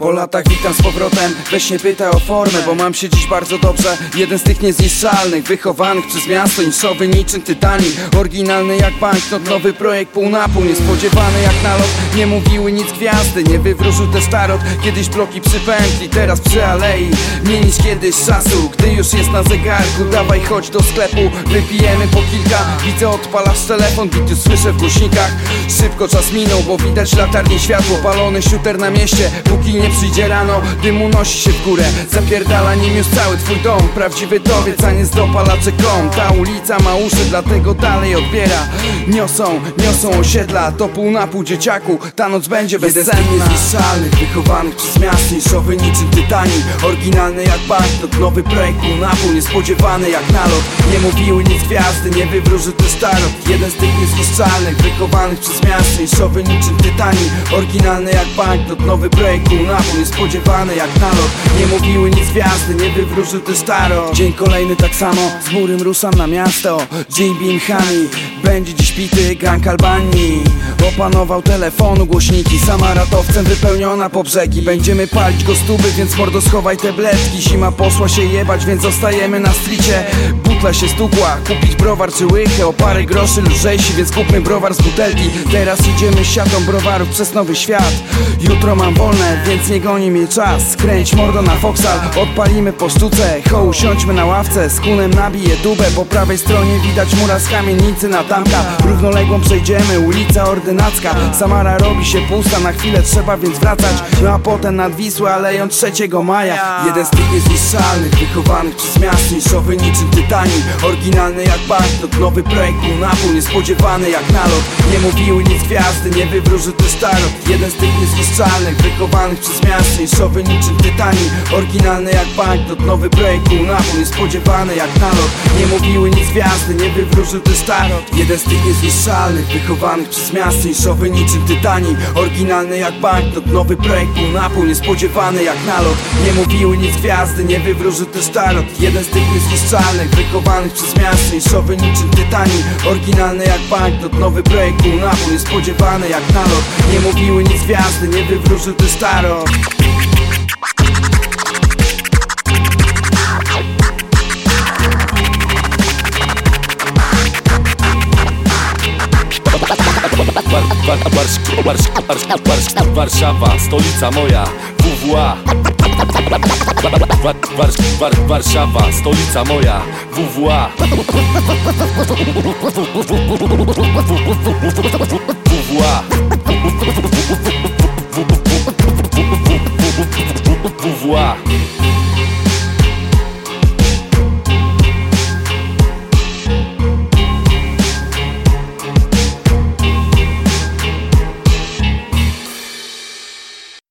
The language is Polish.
Po latach witam z powrotem, weź nie pytaj o formę Bo mam się dziś bardzo dobrze. Jeden z tych niezniszczalnych Wychowanych przez miasto, niszowy niczym tytani Oryginalny jak banknot, nowy projekt pół na pół. Niespodziewany jak nalot, nie mówiły nic gwiazdy Nie wywróżył też tarot, kiedyś bloki przy pętli Teraz przy alei, mniej niż kiedyś czasu Gdy już jest na zegarku, dawaj chodź do sklepu Wypijemy po kilka, widzę odpalasz telefon Bity słyszę w głośnikach. Szybko czas minął, bo widać latarnie światło. Palony shooter na mieście, póki nie przyjdzie rano Dym unosi się w górę, zapierdala nim już cały twój dom. Prawdziwy towiec, a nie z dopalaczy kom. Ta ulica ma uszy, dlatego dalej odbiera. Niosą, niosą osiedla, to pół na pół dzieciaku. Ta noc będzie bezsenna. Jeden z niezniszczalnych, wychowanych przez miasto. Niszowy niczym tytani, oryginalny jak banknot. Nowy projekt pół na pół, niespodziewany jak nalot. Nie mówiły nic gwiazdy, nie wywróżył też tarot Jeden z tych niezniszczalnych, wychowanych przez miasto. Niszowy niczym tytani, oryginalny jak banknot. Nowy projekt pół na pół, niespodziewany jak nalot. Nie mówiły nic gwiazdy, nie wywróżył też tarot. Dzień kolejny tak samo, z murym ruszam na miasto. Dzień Bimhami, będzie dziś pity gang Albanii Opanował telefonu głośniki, sama ratowcem wypełniona po brzegi. Będziemy palić go stuby, więc mordo schowaj te bledki Zima poszła się jebać, więc zostajemy na stricie Butla się stukła, kupić browar czy łychę. O parę groszy lżejsi, więc kupmy browar z butelki. Teraz idziemy siatą browarów przez nowy świat. Jutro mam wolne, więc nie goni mnie czas. Skręć mordo na Foxal, odpalimy po sztuce. Ho, usiądźmy na ławce, z kunem nabiję dubę Po prawej stronie widać mura z kamienicy na tamka. Równoległą przejdziemy, ulica Ordynacka. Samara robi się pusta, na chwilę trzeba więc wracać. No a potem nad Wisłę, aleją 3 maja. Jeden z tych niezniszczalnych, wychowanych przez miasto Niszowy niczym tytani, oryginalny jak banknot Nowy projekt pół niespodziewany jak nalot. Nie mówiły nic gwiazdy, nie wywróżył też tarot. Jeden z tych niezniszczalnych, wychowanych przez miasto Niszowy niczym tytani, oryginalny jak banknot Nowy projekt pół, niespodziewany jak nalot. Nie mówiły nic gwiazdy, nie wywróżył też tarot Jeden z tych niezniszczalnych, wychowanych przez miasto Niszowy niczym tytani, oryginalny jak banknot Nowy projekt pół, niespodziewany jak nalot. Nie mówiły nic gwiazdy, nie wywróżył też tarot Jeden z tych niezniszczalnych, wychowanych przez miasto Niszowy niczym tytani, oryginalny jak banknot Nowy projekt pół, niespodziewany jak nalot. Nie mówiły nic gwiazdy, nie wywróżył też tarot War, war, war, war, war, Warszawa, stolica moja WWA war, war, war, Warszawa, stolica moja WWA WWA